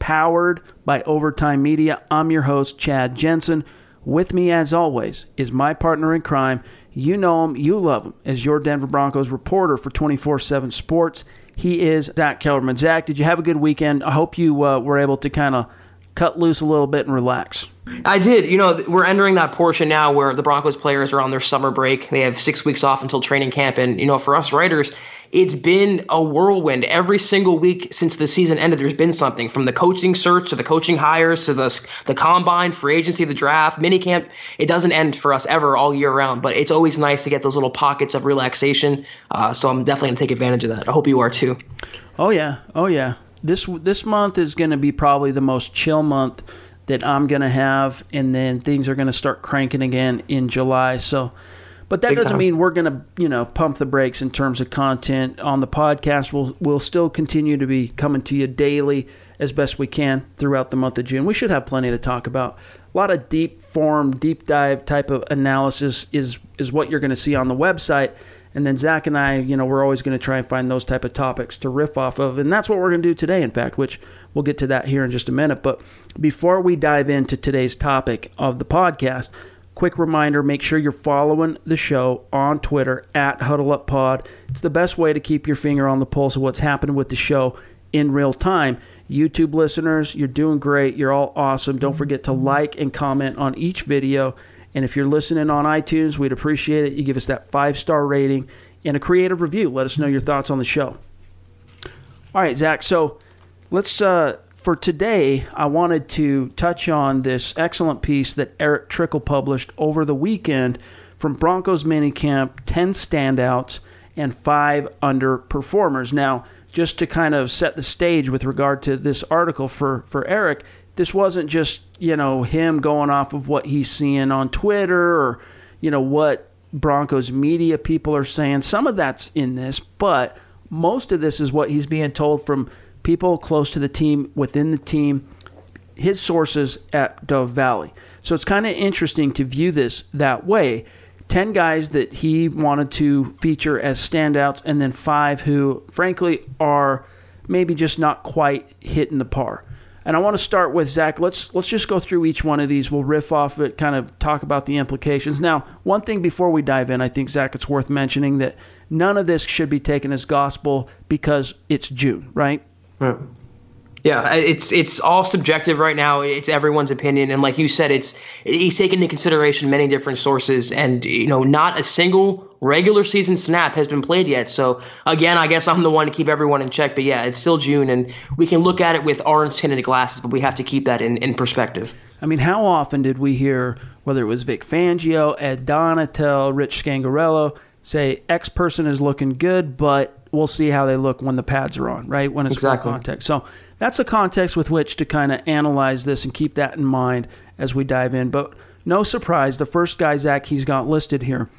powered by Overtime Media. I'm your host, Chad Jensen. With me, as always, is my partner in crime. You know him, you love him, as your Denver Broncos reporter for 24 7 Sports. He is Zach Kelberman. Zach, did you have a good weekend? I hope you uh, were able to kind of cut loose a little bit and relax. I did. You know, we're entering that portion now where the Broncos players are on their summer break. They have six weeks off until training camp. And, you know, for us writers, it's been a whirlwind. Every single week since the season ended, there's been something from the coaching search to the coaching hires to the, the combine, free agency, the draft, minicamp. It doesn't end for us ever all year round, but it's always nice to get those little pockets of relaxation. Uh, so I'm definitely going to take advantage of that. I hope you are too. Oh, yeah. Oh, yeah. This, this month is going to be probably the most chill month that I'm going to have, and then things are going to start cranking again in July. So, but that Big doesn't time. mean we're going to, you know, pump the brakes in terms of content on the podcast. We'll we'll still continue to be coming to you daily as best we can throughout the month of June. We should have plenty to talk about. A lot of deep form, deep dive type of analysis is is what you're going to see on the website. And then Zach and I, you know, we're always going to try and find those type of topics to riff off of, and that's what we're going to do today. In fact, which we'll get to that here in just a minute. But before we dive into today's topic of the podcast, quick reminder: make sure you're following the show on Twitter at HuddleUpPod. It's the best way to keep your finger on the pulse of what's happening with the show in real time. YouTube listeners, you're doing great. You're all awesome. Don't forget to like and comment on each video. And if you're listening on iTunes, we'd appreciate it. You give us that five star rating and a creative review. Let us know your thoughts on the show. All right, Zach. So let's, uh, for today, I wanted to touch on this excellent piece that Eric Trickel published over the weekend from Broncos minicamp 10 standouts and five underperformers. Now, just to kind of set the stage with regard to this article for, for Eric, this wasn't just, you know, him going off of what he's seeing on Twitter or, you know, what Broncos media people are saying. Some of that's in this, but most of this is what he's being told from people close to the team, within the team, his sources at Dove Valley. So it's kind of interesting to view this that way. 10 guys that he wanted to feature as standouts, and then five who, frankly, are maybe just not quite hitting the par. And I want to start with Zach. Let's let's just go through each one of these. We'll riff off it, kind of talk about the implications. Now, one thing before we dive in, I think Zach, it's worth mentioning that none of this should be taken as gospel because it's June, right? Yeah, it's it's all subjective right now. It's everyone's opinion, and like you said, it's he's taken into consideration many different sources, and you know, not a single regular season snap has been played yet. So again, I guess I'm the one to keep everyone in check. But yeah, it's still June, and we can look at it with orange tinted glasses, but we have to keep that in, in perspective. I mean, how often did we hear whether it was Vic Fangio, Ed Donatell, Rich Scangarello say X person is looking good, but we'll see how they look when the pads are on, right? When it's Exactly. full context. So that's a context with which to kind of analyze this and keep that in mind as we dive in. But no surprise, the first guy Zach he's got listed here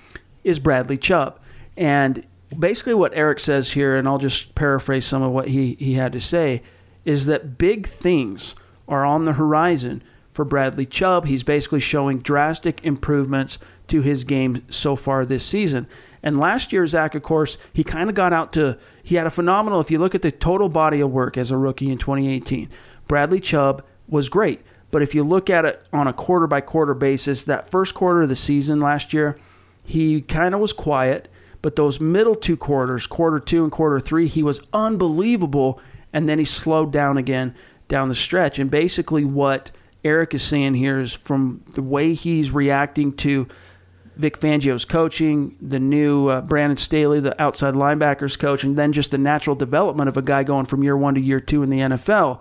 is Bradley Chubb, and basically what Eric says here, and I'll just paraphrase some of what he he had to say, is that big things are on the horizon for Bradley Chubb. He's basically showing drastic improvements to his game so far this season. And last year, Zach, of course, he kind of got out to, he had a phenomenal, if you look at the total body of work as a rookie in 2018, Bradley Chubb was great. But if you look at it on a quarter by quarter basis, that first quarter of the season last year, he kind of was quiet. But those middle two quarters, quarter two and quarter three, he was unbelievable. And then he slowed down again down the stretch. And basically, what Eric is saying here is from the way he's reacting to Vic Fangio's coaching, the new uh, Brandon Staley, the outside linebackers coach, and then just the natural development of a guy going from year one to year two in the NFL,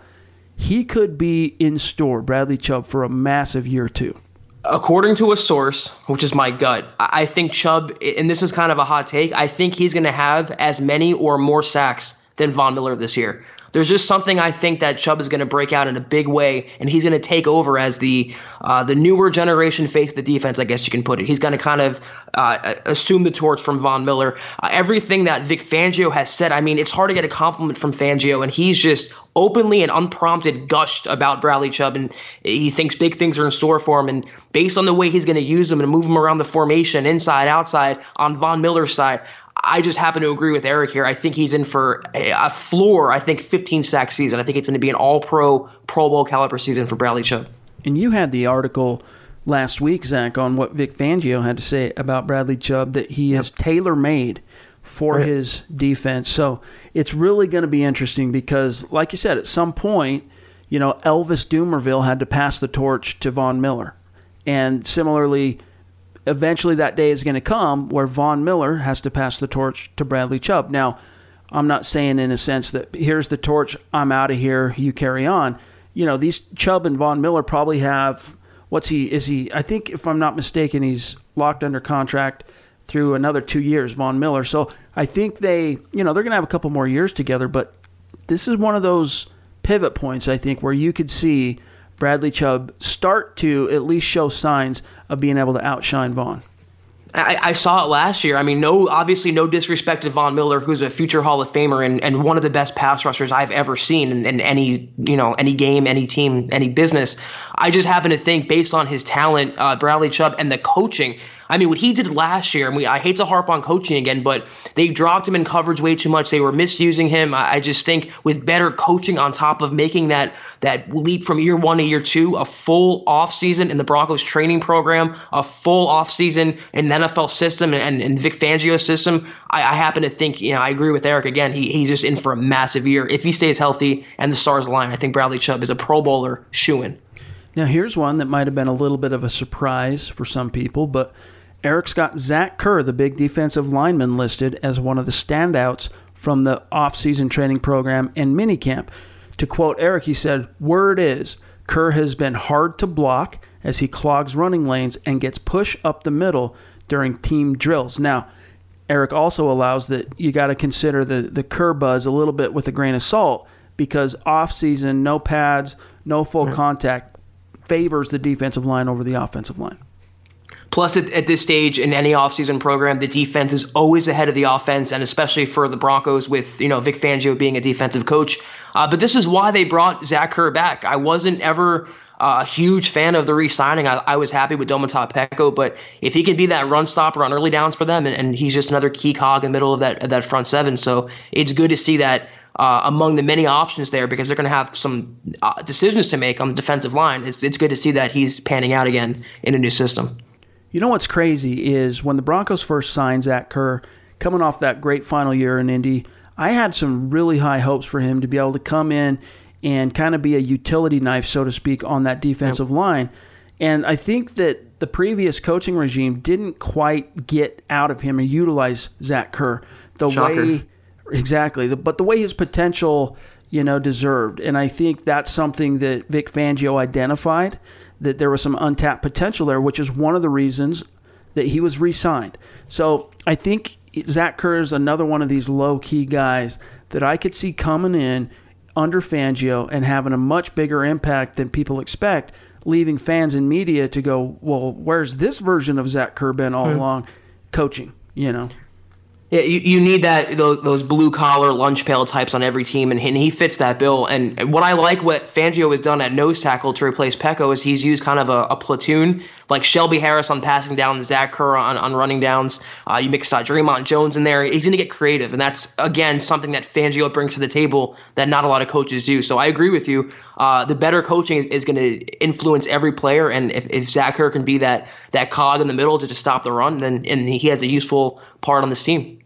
he could be in store, Bradley Chubb, for a massive year two. According to a source, which is my gut, I think Chubb, and this is kind of a hot take, I think he's going to have as many or more sacks than Von Miller this year there's just something I think that Chubb is going to break out in a big way, and he's going to take over as the uh, the newer generation face of the defense. I guess you can put it. He's going to kind of uh, assume the torch from Von Miller. Uh, everything that Vic Fangio has said, I mean, it's hard to get a compliment from Fangio, and he's just openly and unprompted gushed about Bradley Chubb, and he thinks big things are in store for him. And based on the way he's going to use him and move him around the formation, inside, outside, on Von Miller's side, I just happen to agree with Eric here. I think he's in for a floor. I think 15 sack season. I think it's going to be an All Pro, Pro Bowl caliber season for Bradley Chubb. And you had the article last week, Zach, on what Vic Fangio had to say about Bradley Chubb that he is tailor made for right. his defense. So it's really going to be interesting because, like you said, at some point, you know, Elvis Dumervil had to pass the torch to Von Miller. And similarly, eventually that day is going to come where Von Miller has to pass the torch to Bradley Chubb. Now, I'm not saying in a sense that here's the torch, I'm out of here, you carry on. You know, these Chubb and Von Miller probably have what's he is he I think if I'm not mistaken he's locked under contract through another 2 years Von Miller. So, I think they, you know, they're going to have a couple more years together, but this is one of those pivot points I think where you could see Bradley Chubb start to at least show signs of being able to outshine Von. I, I, saw it last year. I mean, no, obviously, no disrespect to Von Miller, who's a future Hall of Famer and, and one of the best pass rushers I've ever seen in, in any you know any game, any team, any business. I just happen to think, based on his talent, uh, Bradley Chubb and the coaching, I mean, what he did last year, and we I hate to harp on coaching again, but they dropped him in coverage way too much. They were misusing him. I, I just think with better coaching on top of making that that leap from year one to year two, a full offseason in the Broncos training program, a full offseason in the NFL system and, and Vic Fangio's system, I, I, happen to think, you know, I agree with Eric again. He, he's just in for a massive year. If he stays healthy and the stars align, I think Bradley Chubb is a Pro Bowler shoe in. Now, here's one that might have been a little bit of a surprise for some people, but Eric's got Zach Kerr, the big defensive lineman, listed as one of the standouts from the offseason training program and minicamp. To quote Eric, he said, Word is, Kerr has been hard to block as he clogs running lanes and gets push up the middle during team drills. Now, Eric also allows that you got to consider the, the Kerr buzz a little bit with a grain of salt because offseason, no pads, no full contact favors the defensive line over the offensive line. Plus, at, at, this stage in any offseason program, the defense is always ahead of the offense, and especially for the Broncos with you know Vic Fangio being a defensive coach. Uh, but this is why they brought Zach Kerr back. I wasn't ever uh, a huge fan of the re-signing. I, I was happy with Domata Peko, but if he can be that run stopper on early downs for them, and, and he's just another key cog in the middle of that that front seven, so it's good to see that. Uh, among the many options there, because they're going to have some uh, decisions to make on the defensive line, it's, it's good to see that he's panning out again in a new system. You know what's crazy is when the Broncos first signed Zach Kerr, coming off that great final year in Indy, I had some really high hopes for him to be able to come in and kind of be a utility knife, so to speak, on that defensive yep. line. And I think that the previous coaching regime didn't quite get out of him and utilize Zach Kerr the Shocker. way exactly, the, but the way his potential, you know, deserved. And I think that's something that Vic Fangio identified that there was some untapped potential there, which is one of the reasons that he was re signed. So I think Zach Kerr is another one of these low key guys that I could see coming in under Fangio and having a much bigger impact than people expect, leaving fans and media to go, well, where's this version of Zach Kerr been all mm-hmm. along? Coaching, you know. Yeah, you, you need that those, those blue collar lunch pail types on every team, and, he fits that bill. And what I like what Fangio has done at nose tackle to replace Peko is he's used kind of a, a platoon like Shelby Harris on passing down, Zach Kerr on, on running downs. Uh, you mix uh, Dre'Mont Jones in there. He's going to get creative, and that's again something that Fangio brings to the table that not a lot of coaches do. So I agree with you. Uh, the better coaching is, is going to influence every player, and if, if Zach Kerr can be that that cog in the middle to just stop the run, then and he has a useful part on this team.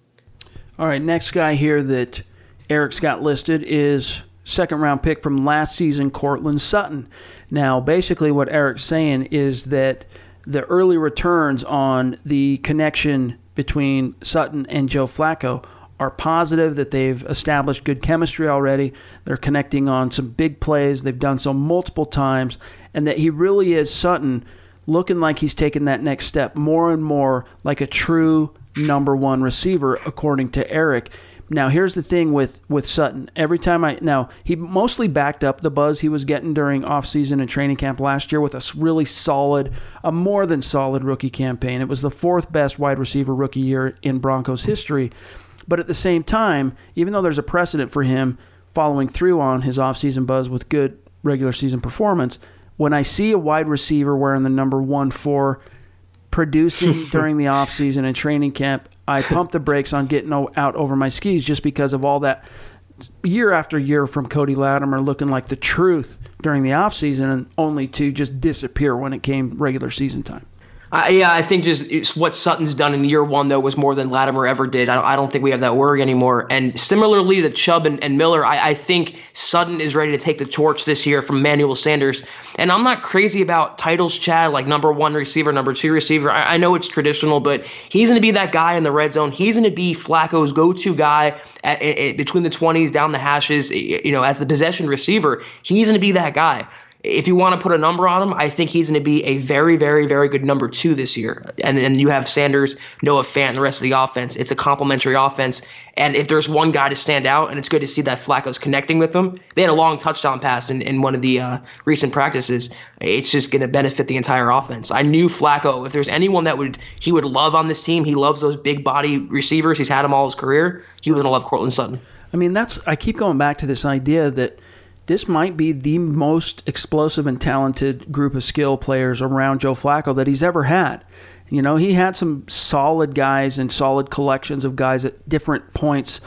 All right, next guy here that Eric's got listed is second round pick from last season, Courtland Sutton. Now, basically, what Eric's saying is that the early returns on the connection between Sutton and Joe Flacco are positive, that they've established good chemistry already. They're connecting on some big plays. They've done so multiple times, and that he really is Sutton looking like he's taking that next step more and more like a true number one receiver, according to Eric. Now here's the thing with with Sutton. Every time I now he mostly backed up the buzz he was getting during offseason and training camp last year with a really solid, a more than solid rookie campaign. It was the fourth best wide receiver rookie year in Broncos history. But at the same time, even though there's a precedent for him following through on his offseason buzz with good regular season performance, when I see a wide receiver wearing the number 1 4 producing during the offseason and training camp, I pumped the brakes on getting out over my skis just because of all that year after year from Cody Latimer looking like the truth during the offseason and only to just disappear when it came regular season time. Yeah, I think just it's what Sutton's done in year one though was more than Latimer ever did. I don't, I don't think we have that worry anymore. And similarly to Chubb and, and Miller, I, I, think Sutton is ready to take the torch this year from Manuel Sanders. And I'm not crazy about titles, Chad, like number one receiver, number two receiver. I, I know it's traditional, but he's going to be that guy in the red zone. He's going to be Flacco's go-to guy at, at, at, between the 20s, down the hashes. You know, as the possession receiver, he's going to be that guy if you want to put a number on him, I think he's going to be a very, very, very good number two this year. And then you have Sanders, Noah Fant, and the rest of the offense. It's a complementary offense. And if there's one guy to stand out, and it's good to see that Flacco's connecting with them, they had a long touchdown pass in, in one of the uh, recent practices. It's just going to benefit the entire offense. I knew Flacco, if there's anyone that would he would love on this team, he loves those big body receivers. He's had them all his career. He was going to love Courtland Sutton. I mean, that's I keep going back to this idea that – this might be the most explosive and talented group of skill players around Joe Flacco that he's ever had. You know, he had some solid guys and solid collections of guys at different points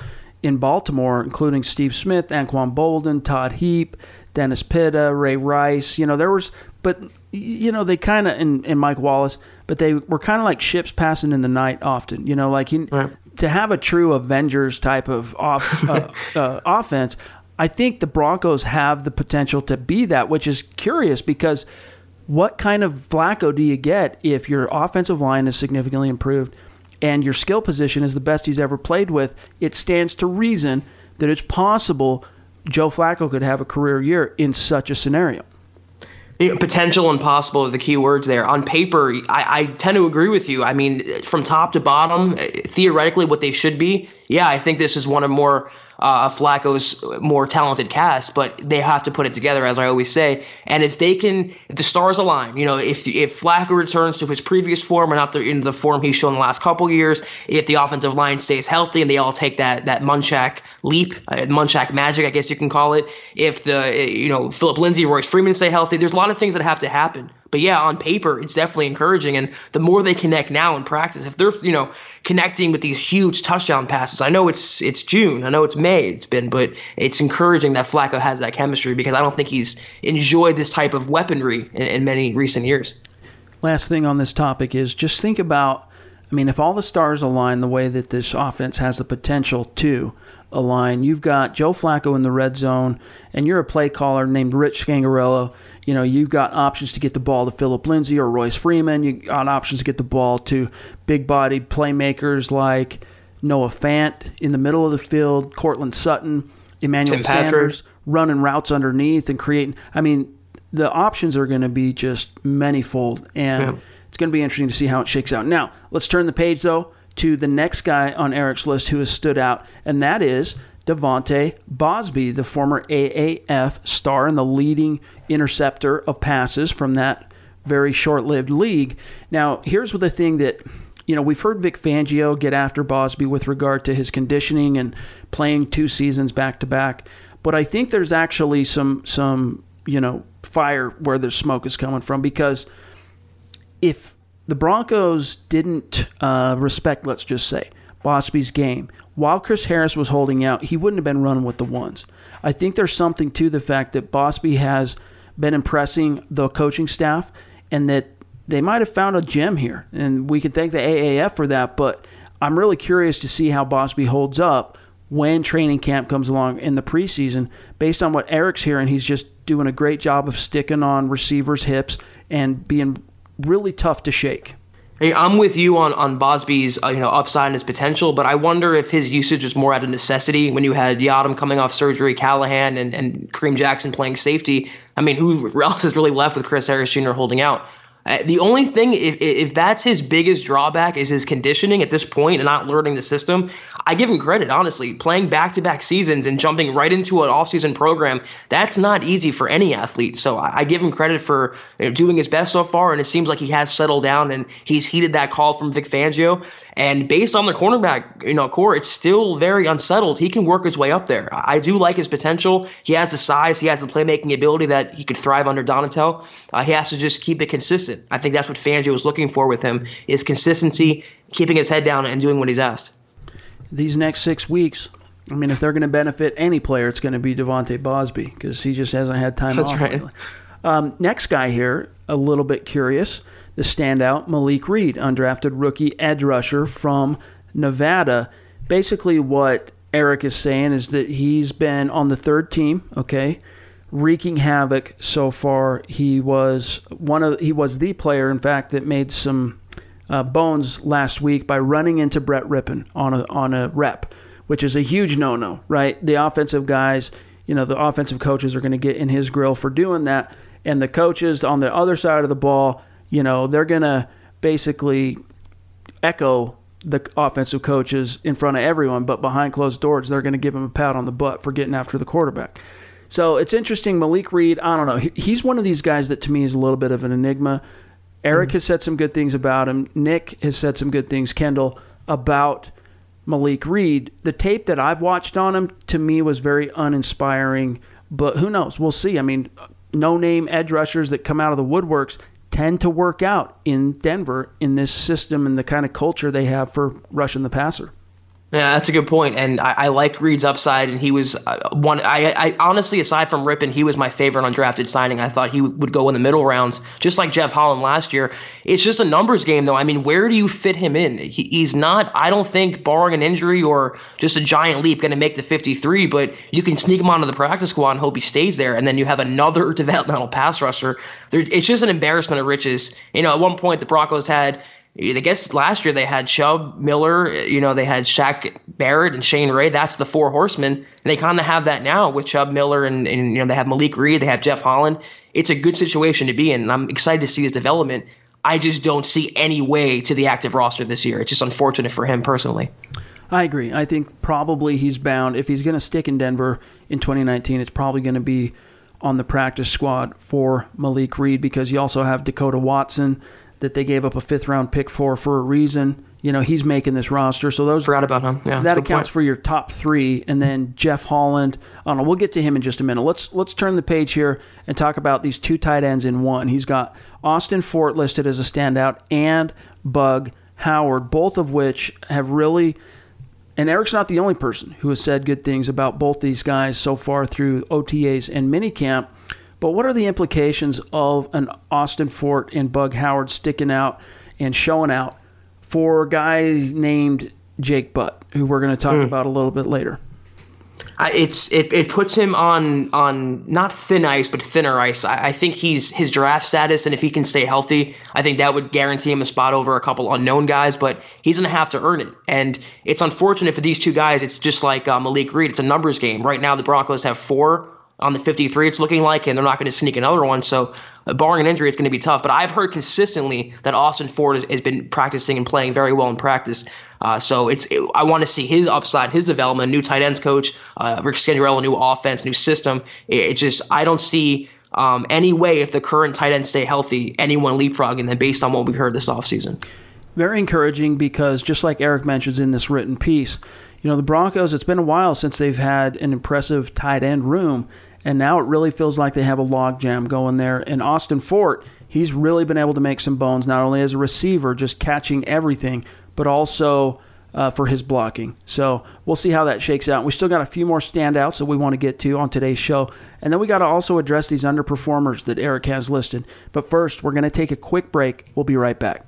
in Baltimore, including Steve Smith, Anquan Boldin, Todd Heap, Dennis Pitta, Ray Rice. You know, there was, but, you know, they kind of, and, and Mike Wallace, but they were kind of like ships passing in the night often. You know, like he, right. to have a true Avengers type of off, uh, uh, offense, I think the Broncos have the potential to be that, which is curious because what kind of Flacco do you get if your offensive line is significantly improved and your skill position is the best he's ever played with? It stands to reason that it's possible Joe Flacco could have a career year in such a scenario. Potential and possible are the key words there. On paper, I, I tend to agree with you. I mean, from top to bottom, theoretically, what they should be, yeah, I think this is one of more uh, Flacco's more talented cast, but they have to put it together, as I always say. And if they can, if the stars align, you know, if if Flacco returns to his previous form and not the, in the form he's shown the last couple years, if the offensive line stays healthy and they all take that that Munchak leap, uh, Munchak magic, I guess you can call it. If the you know Phillip Lindsay, Royce Freeman stay healthy, there's a lot of things that have to happen. But yeah, on paper, it's definitely encouraging. And the more they connect now in practice, if they're you know connecting with these huge touchdown passes, I know it's it's June, I know it's May, it's been, but it's encouraging that Flacco has that chemistry because I don't think he's enjoyed this type of weaponry in, in many recent years. Last thing on this topic is just think about. I mean, if all the stars align the way that this offense has the potential to align, you've got Joe Flacco in the red zone, and you're a play caller named Rich Scangarello you know, you've got options to get the ball to Phillip Lindsay or Royce Freeman. You got options to get the ball to big bodied playmakers like Noah Fant in the middle of the field, Courtland Sutton, Emmanuel Sanders running routes underneath and creating. I mean, the options are going to be just manyfold, and yeah. it's going to be interesting to see how it shakes out. Now, let's turn the page though to the next guy on Eric's list who has stood out, and that is De'Vante Bausby, the former AAF star and the leading interceptor of passes from that very short lived league. Now, here's the thing that you know, we've heard Vic Fangio get after Bausby with regard to his conditioning and playing two seasons back to back. But I think there's actually some some you know fire where the smoke is coming from because if the Broncos didn't uh, respect, let's just say, Bausby's game, while Chris Harris was holding out, he wouldn't have been running with the ones. I think there's something to the fact that Bausby has been impressing the coaching staff and that they might have found a gem here. And we can thank the AAF for that, but I'm really curious to see how Bausby holds up when training camp comes along in the preseason. Based on what Eric's hearing, he's just doing a great job of sticking on receivers' hips and being really tough to shake. I'm with you on on Bausby's uh, you know upside and his potential, but I wonder if his usage was more out of necessity when you had Yiadom coming off surgery, Callahan and, and Kareem Jackson playing safety. I mean, who else is really left with Chris Harris Jr. holding out? Uh, the only thing, if, if that's his biggest drawback, is his conditioning at this point and not learning the system. I give him credit, honestly. Playing back to back seasons and jumping right into an offseason program, that's not easy for any athlete. So I, I give him credit for you know, doing his best so far, and it seems like he has settled down and he's heeded that call from Vic Fangio. And based on the cornerback, you know, core, it's still very unsettled. He can work his way up there. I do like his potential. He has the size, he has the playmaking ability that he could thrive under Donatell. Uh, he has to just keep it consistent. I think that's what Fangio was looking for with him: is consistency, keeping his head down, and doing what he's asked. These next six weeks, I mean, if they're going to benefit any player, it's going to be De'Vante Bausby because he just hasn't had time That's off. right. lately. Um, next guy here, a little bit curious. The standout, Malik Reed, undrafted rookie edge rusher from Nevada. Basically, what Eric is saying is that he's been on the third team, okay, wreaking havoc so far. He was one of he was the player, in fact, that made some uh, bones last week by running into Brett Rypien on a on a rep, which is a huge no-no, right? The offensive guys, you know, the offensive coaches are going to get in his grill for doing that, and the coaches on the other side of the ball, you know, they're going to basically echo the offensive coaches in front of everyone, but behind closed doors, they're going to give him a pat on the butt for getting after the quarterback. So it's interesting. Malik Reed, I don't know. He's one of these guys that to me is a little bit of an enigma. Eric mm-hmm. has said some good things about him. Nick has said some good things, Kendall, about Malik Reed. The tape that I've watched on him to me was very uninspiring, but who knows? We'll see. I mean, no name edge rushers that come out of the woodworks tend to work out in Denver in this system and the kind of culture they have for rushing the passer. Yeah, that's a good point, and I, I like Reed's upside, and he was uh, one. I, I honestly, aside from Rypien, he was my favorite undrafted signing. I thought he would go in the middle rounds, just like Jeff Holland last year. It's just a numbers game, though. I mean, where do you fit him in? He, he's not. I don't think, barring an injury or just a giant leap, going to make the 53. But you can sneak him onto the practice squad and hope he stays there, and then you have another developmental pass rusher. There, it's just an embarrassment of riches. You know, at one point the Broncos had I guess last year they had Chubb, Miller, you know, they had Shaq Barrett and Shane Ray. That's the four horsemen. And they kind of have that now with Chubb, Miller, and, and, you know, they have Malik Reed, they have Jeff Holland. It's a good situation to be in, and I'm excited to see his development. I just don't see any way to the active roster this year. It's just unfortunate for him personally. I agree. I think probably he's bound. If he's going to stick in Denver in 2019, it's probably going to be on the practice squad for Malik Reed because you also have Dekoda Watson that they gave up a fifth round pick for for a reason. You know, he's making this roster. So those Forgot about him. Yeah, that that's a good accounts point. for your top three, and then Jeff Holland. I don't know. We'll get to him in just a minute. Let's let's turn the page here and talk about these two tight ends in one. He's got Austin Fort listed as a standout and Bug Howard, both of which have really. And Eric's not the only person who has said good things about both these guys so far through OTAs and minicamp. But what are the implications of an Austin Fort and Bug Howard sticking out and showing out for a guy named Jake Butt, who we're going to talk about a little bit later? I- it's it, it puts him on on not thin ice but thinner ice. I, I think he's his draft status, and if he can stay healthy, I think that would guarantee him a spot over a couple unknown guys. But he's gonna have to earn it, and it's unfortunate for these two guys. It's just like uh, Malik Reed. It's a numbers game right now. The Broncos have four on the 53. It's looking like, and they're not going to sneak another one. So, uh, barring an injury, it's going to be tough. But I've heard consistently that Austin Fort has, has been practicing and playing very well in practice. Uh, so it's it, I want to see his upside, his development. New tight ends coach, uh, Rick Scangarello, new offense, new system. It, it just I don't see um, any way if the current tight ends stay healthy, anyone leapfrogging them based on what we heard this offseason. very encouraging because just like Eric mentions in this written piece, you know, the Broncos, it's been a while since they've had an impressive tight end room, and now it really feels like they have a logjam going there. And Austin Fort, he's really been able to make some bones, not only as a receiver, just catching everything, but also uh, for his blocking. So we'll see how that shakes out. We still got a few more standouts that we want to get to on today's show. And then we got to also address these underperformers that Eric has listed. But first, we're going to take a quick break. We'll be right back.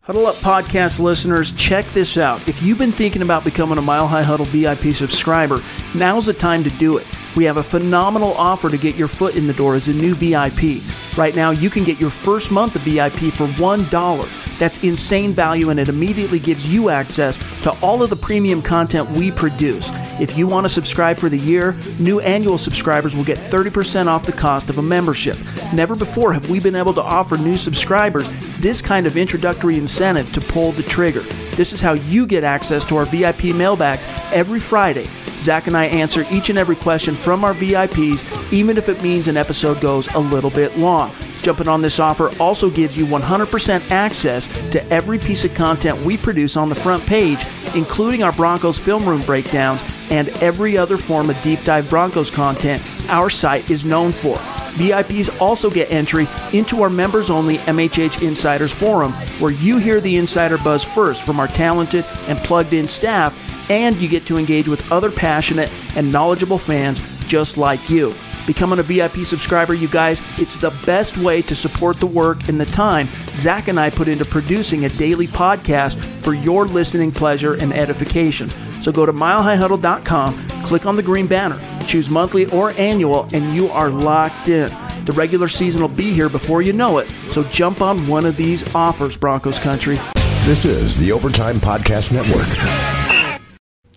Huddle Up Podcast listeners, check this out. If you've been thinking about becoming a Mile High Huddle VIP subscriber, now's the time to do it. We have a phenomenal offer to get your foot in the door as a new VIP. Right now, you can get your first month of VIP for $1. That's insane value, and it immediately gives you access to all of the premium content we produce. If you want to subscribe for the year, new annual subscribers will get 30% off the cost of a membership. Never before have we been able to offer new subscribers this kind of introductory incentive to pull the trigger. This is how you get access to our VIP mailbags every Friday. Zach and I answer each and every question from our VIPs, even if it means an episode goes a little bit long. Jumping on this offer also gives you 100% access to every piece of content we produce on the front page, including our Broncos film room breakdowns and every other form of deep dive Broncos content our site is known for. VIPs also get entry into our members only MHH Insiders Forum, where you hear the insider buzz first from our talented and plugged in staff, and you get to engage with other passionate and knowledgeable fans just like you. Becoming a VIP subscriber, you guys, it's the best way to support the work and the time Zach and I put into producing a daily podcast for your listening pleasure and edification. So go to milehighhuddle.com, click on the green banner, choose monthly or annual, and you are locked in. The regular season will be here before you know it, so jump on one of these offers, Broncos country. This is the Overtime Podcast Network.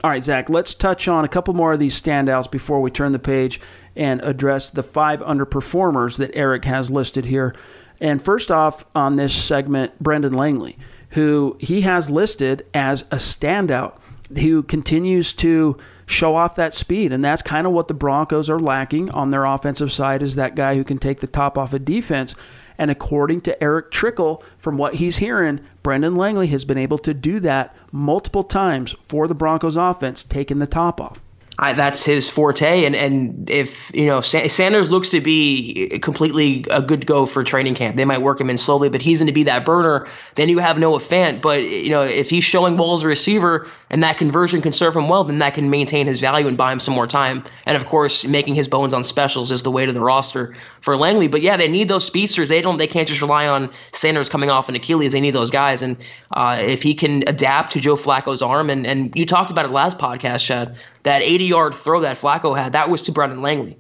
All right, Zach, let's touch on a couple more of these standouts before we turn the page and address the five underperformers that Eric has listed here. And first off, on this segment, Brendan Langley, who he has listed as a standout who continues to show off that speed. And that's kind of what the Broncos are lacking on their offensive side is that guy who can take the top off a defense. And according to Eric Trickel, from what he's hearing, Brendan Langley has been able to do that multiple times for the Broncos offense, taking the top off. I, that's his forte. And, and if, you know, Sanders looks to be completely a good go for training camp, they might work him in slowly, but he's going to be that burner. Then you have Noah Fant. But, you know, if he's showing well as a receiver and that conversion can serve him well, then that can maintain his value and buy him some more time. And of course, making his bones on specials is the way to the roster for Langley. But yeah, they need those speedsters. They don't, they can't just rely on Sanders coming off an Achilles. They need those guys. And uh, if he can adapt to Joe Flacco's arm, and, and you talked about it last podcast, Chad, that 80 yard throw that Flacco had, that was to Brendan Langley.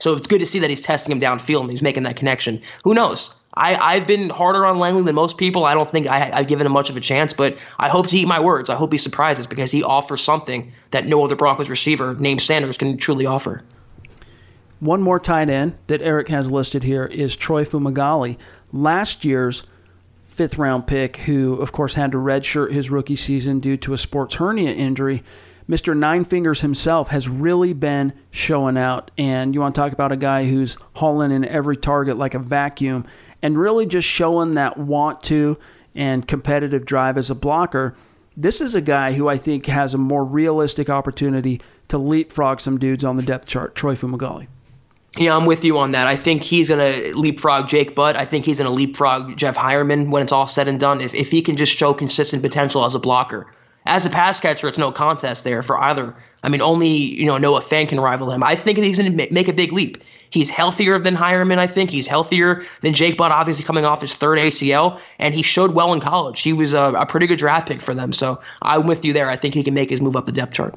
So it's good to see that he's testing him downfield and he's making that connection. Who knows? I, I've been harder on Langley than most people. I don't think I, have given him much of a chance, but I hope to eat my words. I hope he surprises because he offers something that no other Broncos receiver named Sanders can truly offer. One more tight end that Eric has listed here is Troy Fumagalli, last year's fifth round pick, who, of course, had to redshirt his rookie season due to a sports hernia injury. Mr. Nine Fingers himself has really been showing out. And you want to talk about a guy who's hauling in every target like a vacuum and really just showing that want to and competitive drive as a blocker. This is a guy who I think has a more realistic opportunity to leapfrog some dudes on the depth chart, Troy Fumagalli. Yeah, I'm with you on that. I think he's going to leapfrog Jake Butt. I think he's going to leapfrog Jeff Heuerman when it's all said and done. If, if he can just show consistent potential as a blocker. As a pass catcher, it's no contest there for either. I mean, only you know Noah Fant can rival him. I think he's going to make a big leap. He's healthier than Heuerman, I think. He's healthier than Jake Butt, obviously coming off his third ACL, and he showed well in college. He was a, a pretty good draft pick for them. So I'm with you there. I think he can make his move up the depth chart.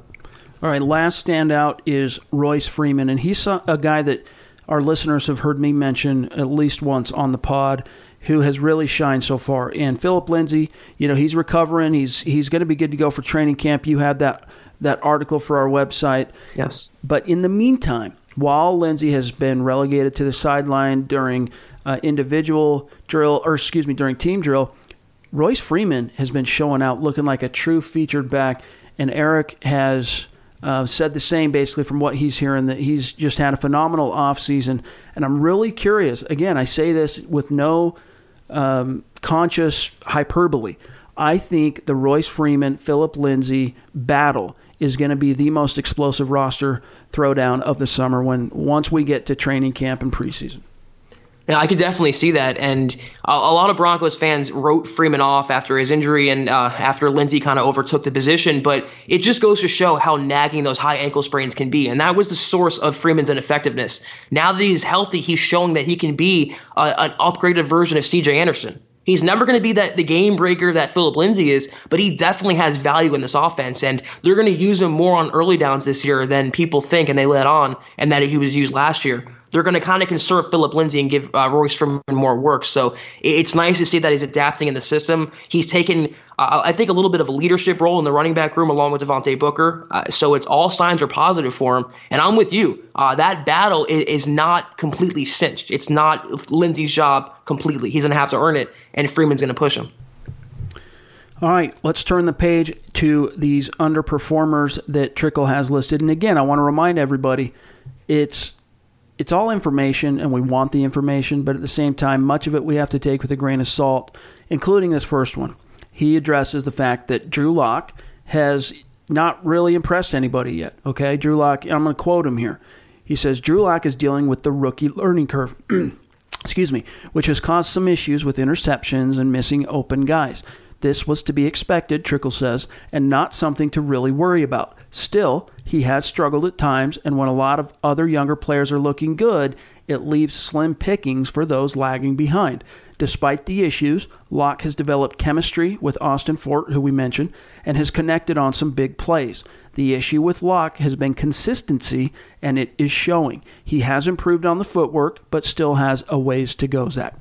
All right, last standout is Royce Freeman, and he's a guy that our listeners have heard me mention at least once on the pod who has really shined so far. And Phillip Lindsay, you know, he's recovering. He's he's going to be good to go for training camp. You had that that article for our website. Yes. But in the meantime, while Lindsay has been relegated to the sideline during uh, individual drill, or excuse me, during team drill, Royce Freeman has been showing out, looking like a true featured back. And Eric has uh, said the same basically from what he's hearing that he's just had a phenomenal offseason. And I'm really curious. Again, I say this with no um, conscious hyperbole. I think the Royce Freeman, Phillip Lindsay battle is going to be the most explosive roster throwdown of the summer when once we get to training camp and preseason. Yeah, I could definitely see that. And a, a, lot of Broncos fans wrote Freeman off after his injury and uh, after Lindsay kind of overtook the position. But it just goes to show how nagging those high ankle sprains can be. And that was the source of Freeman's ineffectiveness. Now that he's healthy, he's showing that he can be uh, an upgraded version of CJ Anderson. He's never going to be that the game breaker that Phillip Lindsay is, but he definitely has value in this offense, and they're going to use him more on early downs this year than people think, and they let on, and that he was used last year they're going to kind of conserve Phillip Lindsay and give uh, Freeman more work. So it's nice to see that he's adapting in the system. He's taken, uh, I think, a little bit of a leadership role in the running back room along with Devontae Booker. Uh, so it's all signs are positive for him. And I'm with you. Uh, that battle is, is, not completely cinched. It's not Lindsay's job completely. He's going to have to earn it, and Freeman's going to push him. All right, let's turn the page to these underperformers that Trickel has listed. And again, I want to remind everybody it's it's all information and we want the information, but at the same time, much of it we have to take with a grain of salt, including this first one. He addresses the fact that Drew Lock has not really impressed anybody yet. Okay, Drew Lock, I'm going to quote him here. He says Drew Lock is dealing with the rookie learning curve, excuse me, which has caused some issues with interceptions and missing open guys. This was to be expected, Trickel says, and not something to really worry about. Still, he has struggled at times, and when a lot of other younger players are looking good, it leaves slim pickings for those lagging behind. Despite the issues, Lock has developed chemistry with Austin Fort, who we mentioned, and has connected on some big plays. The issue with Lock has been consistency, and it is showing. He has improved on the footwork, but still has a ways to go, Zach.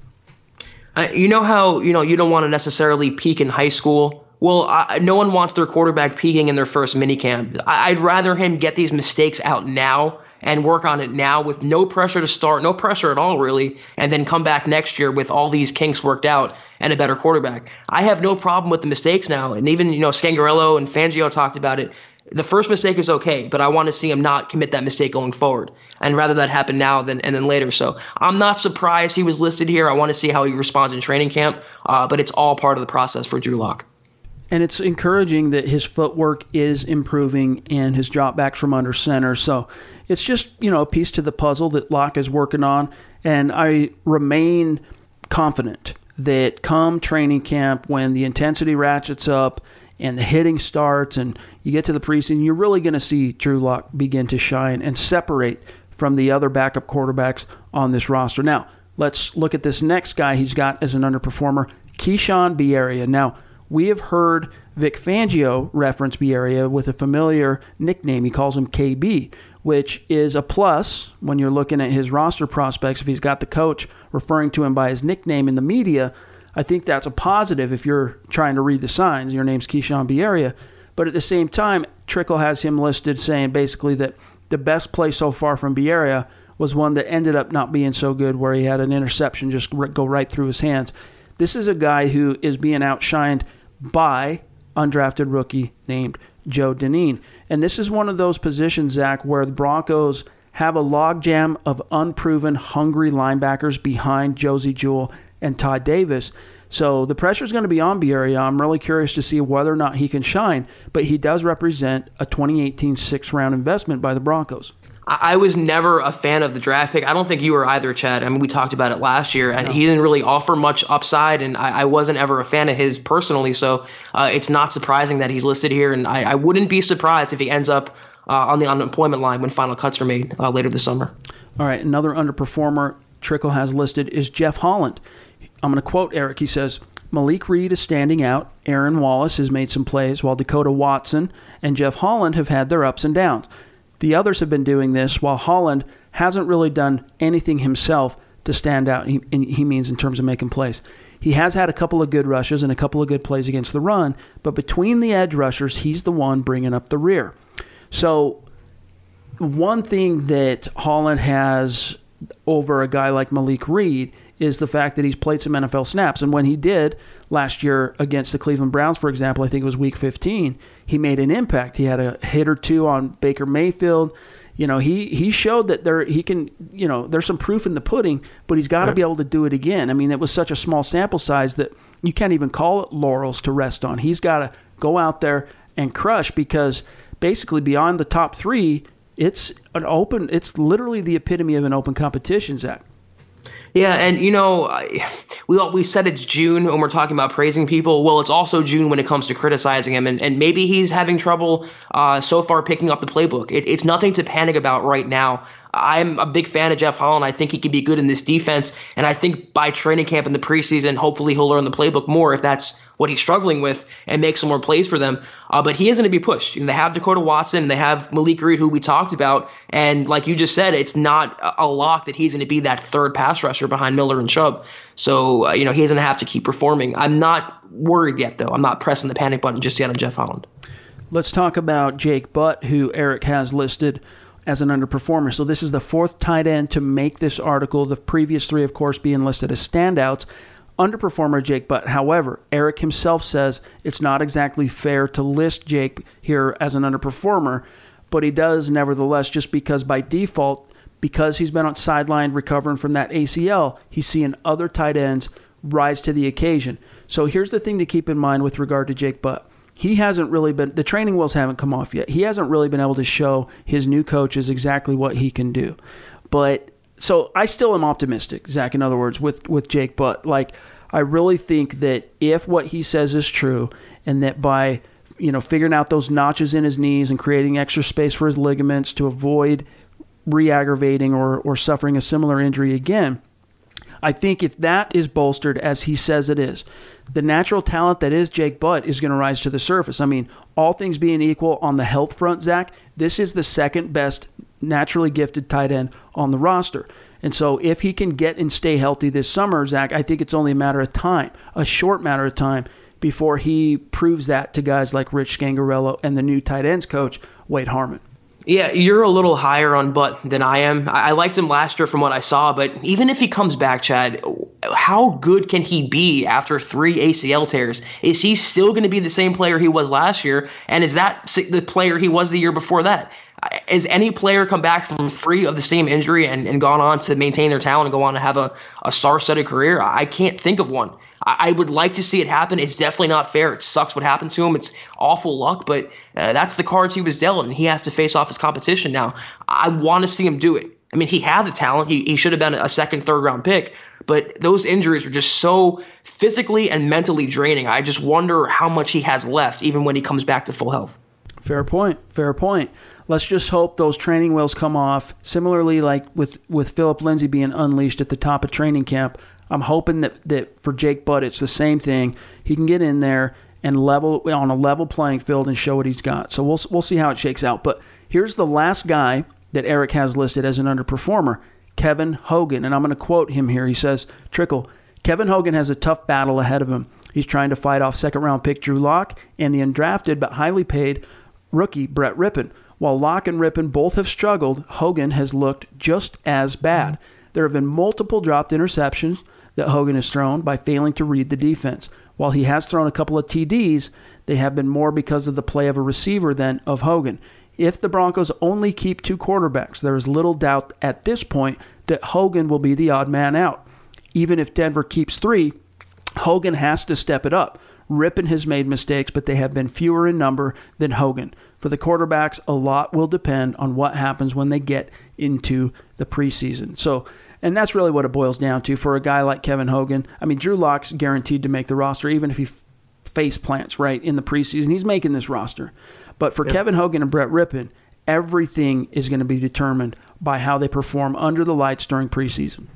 Uh, you know how you know you don't want to necessarily peak in high school well, I, no one wants their quarterback peaking in their first minicamp. I, I'd rather him get these mistakes out now and work on it now with no pressure to start, no pressure at all, really, and then come back next year with all these kinks worked out and a better quarterback. I have no problem with the mistakes now. And even, you know, Scangarello and Fangio talked about it. The first mistake is okay, but I want to see him not commit that mistake going forward, and rather that happen now than and then later. So I'm not surprised he was listed here. I want to see how he responds in training camp, uh, but it's all part of the process for Drew Lock and it's encouraging that his footwork is improving and his drop backs from under center. So it's just you know a piece to the puzzle that Lock is working on, and I remain confident that come training camp when the intensity ratchets up and the hitting starts and you get to the preseason, you're really going to see Drew Lock begin to shine and separate from the other backup quarterbacks on this roster. Now, let's look at this next guy he's got as an underperformer, Keishawn Bierria. Now, we have heard Vic Fangio reference Bierria with a familiar nickname. He calls him KB, which is a plus when you're looking at his roster prospects. If he's got the coach referring to him by his nickname in the media, I think that's a positive if you're trying to read the signs. Your name's Keishawn Bierria. But at the same time, Trickel has him listed saying basically that the best play so far from Bierria was one that ended up not being so good, where he had an interception just go right through his hands. This is a guy who is being outshined by undrafted rookie named Joe Dineen. And this is one of those positions, Zach, where the Broncos have a logjam of unproven, hungry linebackers behind Josey Jewell and Todd Davis. So the pressure is going to be on Bierria. I'm really curious to see whether or not he can shine, but he does represent a 2018 six round investment by the Broncos. I was never a fan of the draft pick. I don't think you were either, Chad. I mean, we talked about it last year, and no. he didn't really offer much upside, and I, I, wasn't ever a fan of his personally. So uh, it's not surprising that he's listed here, and I, I wouldn't be surprised if he ends up uh, on the unemployment line when final cuts are made uh, later this summer. All right, another underperformer Trickel has listed is Jeff Holland. I'm going to quote Eric. He says, Malik Reed is standing out. Aaron Wallace has made some plays, while Dekoda Watson and Jeff Holland have had their ups and downs. The others have been doing this while Holland hasn't really done anything himself to stand out. He, he means in terms of making plays. He has had a couple of good rushes and a couple of good plays against the run, but between the edge rushers, he's the one bringing up the rear. So, one thing that Holland has over a guy like Malik Reed is the fact that he's played some NFL snaps. And when he did last year against the Cleveland Browns, for example, I think it was week 15, he made an impact. He had a hit or two on Baker Mayfield. you know, he he showed that there he can, you know, there's some proof in the pudding, but he's got to be able to do it again. I mean, it was such a small sample size that you can't even call it laurels to rest on. He's got to go out there and crush because basically beyond the top three, it's an open. It's literally the epitome of an open competition, Zach. Yeah, and you know, we all, we said it's June when we're talking about praising people. Well, it's also June when it comes to criticizing him, and, and maybe he's having trouble uh, so far picking up the playbook. It, it's nothing to panic about right now. I'm a big fan of Jeff Holland. I think he can be good in this defense. And I think by training camp in the preseason, hopefully he'll learn the playbook more if that's what he's struggling with and make some more plays for them. Uh, but he is going to be pushed. You know, they have Dekoda Watson, they have Malik Reed, who we talked about. And like you just said, it's not a lock that he's going to be that third pass rusher behind Miller and Chubb. So, uh, you know, he's going to have to keep performing. I'm not worried yet, though. I'm not pressing the panic button just yet on Jeff Holland. Let's talk about Jake Butt, who Eric has listed as an underperformer. So this is the fourth tight end to make this article. The previous three, of course, being listed as standouts. Underperformer Jake Butt. However, Eric himself says it's not exactly fair to list Jake here as an underperformer, but he does nevertheless, just because by default, because he's been on sideline recovering from that ACL, he's seeing other tight ends rise to the occasion. So here's the thing to keep in mind with regard to Jake Butt he hasn't really been the training wheels haven't come off yet. He hasn't really been able to show his new coaches exactly what he can do. But so I still am optimistic, Zach. In other words, with with Jake Butt like I really think that if what he says is true, and that by you know figuring out those notches in his knees and creating extra space for his ligaments to avoid re-aggravating or or suffering a similar injury again, I think if that is bolstered as he says it is, the natural talent that is Jake Butt is going to rise to the surface. I mean, all things being equal on the health front, Zach, this is the second best naturally gifted tight end on the roster. And so if he can get and stay healthy this summer, Zach, I think it's only a matter of time, a short matter of time, before he proves that to guys like Rich Scangarello and the new tight ends coach, Wade Harman. Yeah, you're a little higher on Butt than I am. I liked him last year from what I saw, but even if he comes back, Chad, how good can he be after three ACL tears? Is he still going to be the same player he was last year? And is that the player he was the year before that? Has any player come back from three of the same injury and, and gone on to maintain their talent and go on to have a, a star studded career? I can't think of one. I, would like to see it happen. It's definitely not fair. It sucks what happened to him. It's awful luck, but uh, that's the cards he was dealt, and he has to face off his competition now. I want to see him do it. I mean, he had the talent. He, he should have been a second, third round pick, but those injuries were just so physically and mentally draining. I just wonder how much he has left, even when he comes back to full health. Fair point. Fair point. Let's just hope those training wheels come off. Similarly, like with, with Phillip Lindsay being unleashed at the top of training camp, I'm hoping that, that for Jake Butt, it's the same thing. He can get in there and level on a level playing field and show what he's got. So we'll we'll see how it shakes out. But here's the last guy that Eric has listed as an underperformer, Kevin Hogan, and I'm going to quote him here. He says, "Trickel, Kevin Hogan has a tough battle ahead of him. He's trying to fight off second round pick Drew Lock and the undrafted but highly paid rookie Brett Rypien. While Lock and Rypien both have struggled, Hogan has looked just as bad. There have been multiple dropped interceptions." That Hogan has thrown by failing to read the defense. While he has thrown a couple of TDs, they have been more because of the play of a receiver than of Hogan. If the Broncos only keep two quarterbacks, there is little doubt at this point that Hogan will be the odd man out. Even if Denver keeps three, Hogan has to step it up. Rypien has made mistakes, but they have been fewer in number than Hogan. For the quarterbacks, a lot will depend on what happens when they get into the preseason. So and that's really what it boils down to for a guy like Kevin Hogan. I mean, Drew Lock's guaranteed to make the roster, even if he face plants right in the preseason. He's making this roster. But for Kevin Hogan and Brett Rypien, everything is going to be determined by how they perform under the lights during preseason.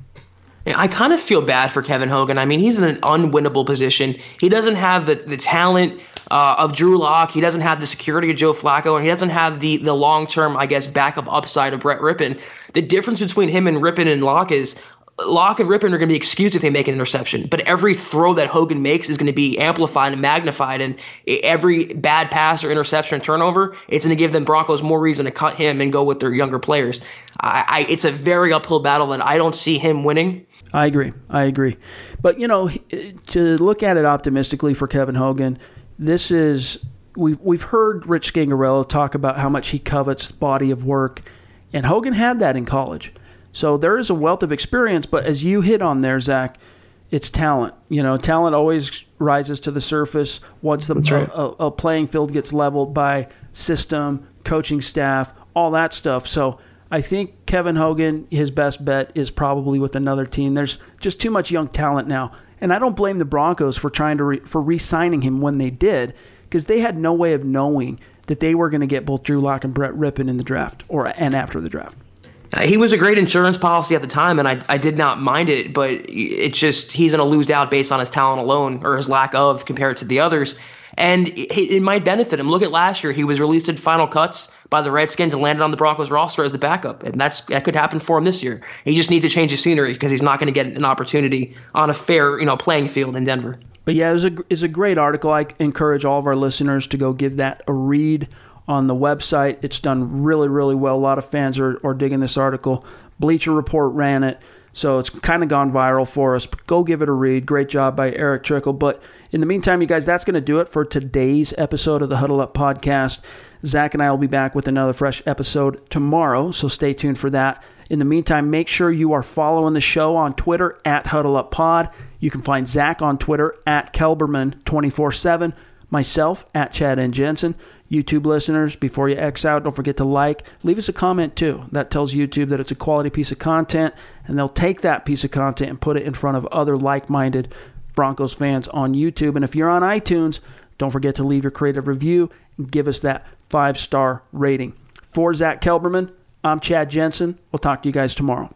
I kind of feel bad for Kevin Hogan. I mean, he's in an unwinnable position. He doesn't have the, the talent uh, of Drew Lock. He doesn't have the security of Joe Flacco, and he doesn't have the the long term, I guess, backup upside of Brett Rypien. The difference between him and Rypien and Lock is Lock and Rypien are going to be excused if they make an interception, but every throw that Hogan makes is going to be amplified and magnified, and every bad pass or interception or turnover, it's going to give them Broncos more reason to cut him and go with their younger players. I, I, it's a very uphill battle that I don't see him winning. I agree. I agree. But, you know, to look at it optimistically for Kevin Hogan, this is we've we've heard Rich Scangarello talk about how much he covets body of work And Hogan had that in college. So there is a wealth of experience, but as you hit on there, Zach, it's talent. You know, talent always rises to the surface once the right. a, a playing field gets leveled by system, coaching staff, all that stuff. So I think Kevin Hogan, his best bet is probably with another team. There's just too much young talent now, and I don't blame the Broncos for trying to re, for re-signing him when they did, because they had no way of knowing that they were going to get both Drew Lock and Brett Rypien in the draft or and after the draft. Uh, he was a great insurance policy at the time, and I, I did not mind it, but it's just he's going to lose out based on his talent alone or his lack of compared to the others. And it, it might benefit him. Look at last year; he was released in final cuts by the Redskins and landed on the Broncos roster as the backup, and that's that could happen for him this year. He just needs to change the scenery because he's not going to get an opportunity on a fair, you know, playing field in Denver. But yeah, it was a it's a great article. I encourage all of our listeners to go give that a read on the website. It's done really, really well. A lot of fans are, are digging this article. Bleacher Report ran it, so it's kind of gone viral for us. Go give it a read. Great job by Eric Trickel. But in the meantime, you guys, that's going to do it for today's episode of the Huddle Up Podcast. Zach and I will be back with another fresh episode tomorrow, so stay tuned for that. In the meantime, make sure you are following the show on Twitter at Huddle Up Pod. You can find Zach on Twitter at Kelberman24-7, myself at Chad N. Jensen. YouTube listeners, before you X out, don't forget to like. Leave us a comment too. That tells YouTube that it's a quality piece of content, and they'll take that piece of content and put it in front of other like minded Broncos fans on YouTube. And if you're on iTunes, don't forget to leave your creative review and give us that five star rating. For Zach Kelberman, I'm Chad Jensen. We'll talk to you guys tomorrow.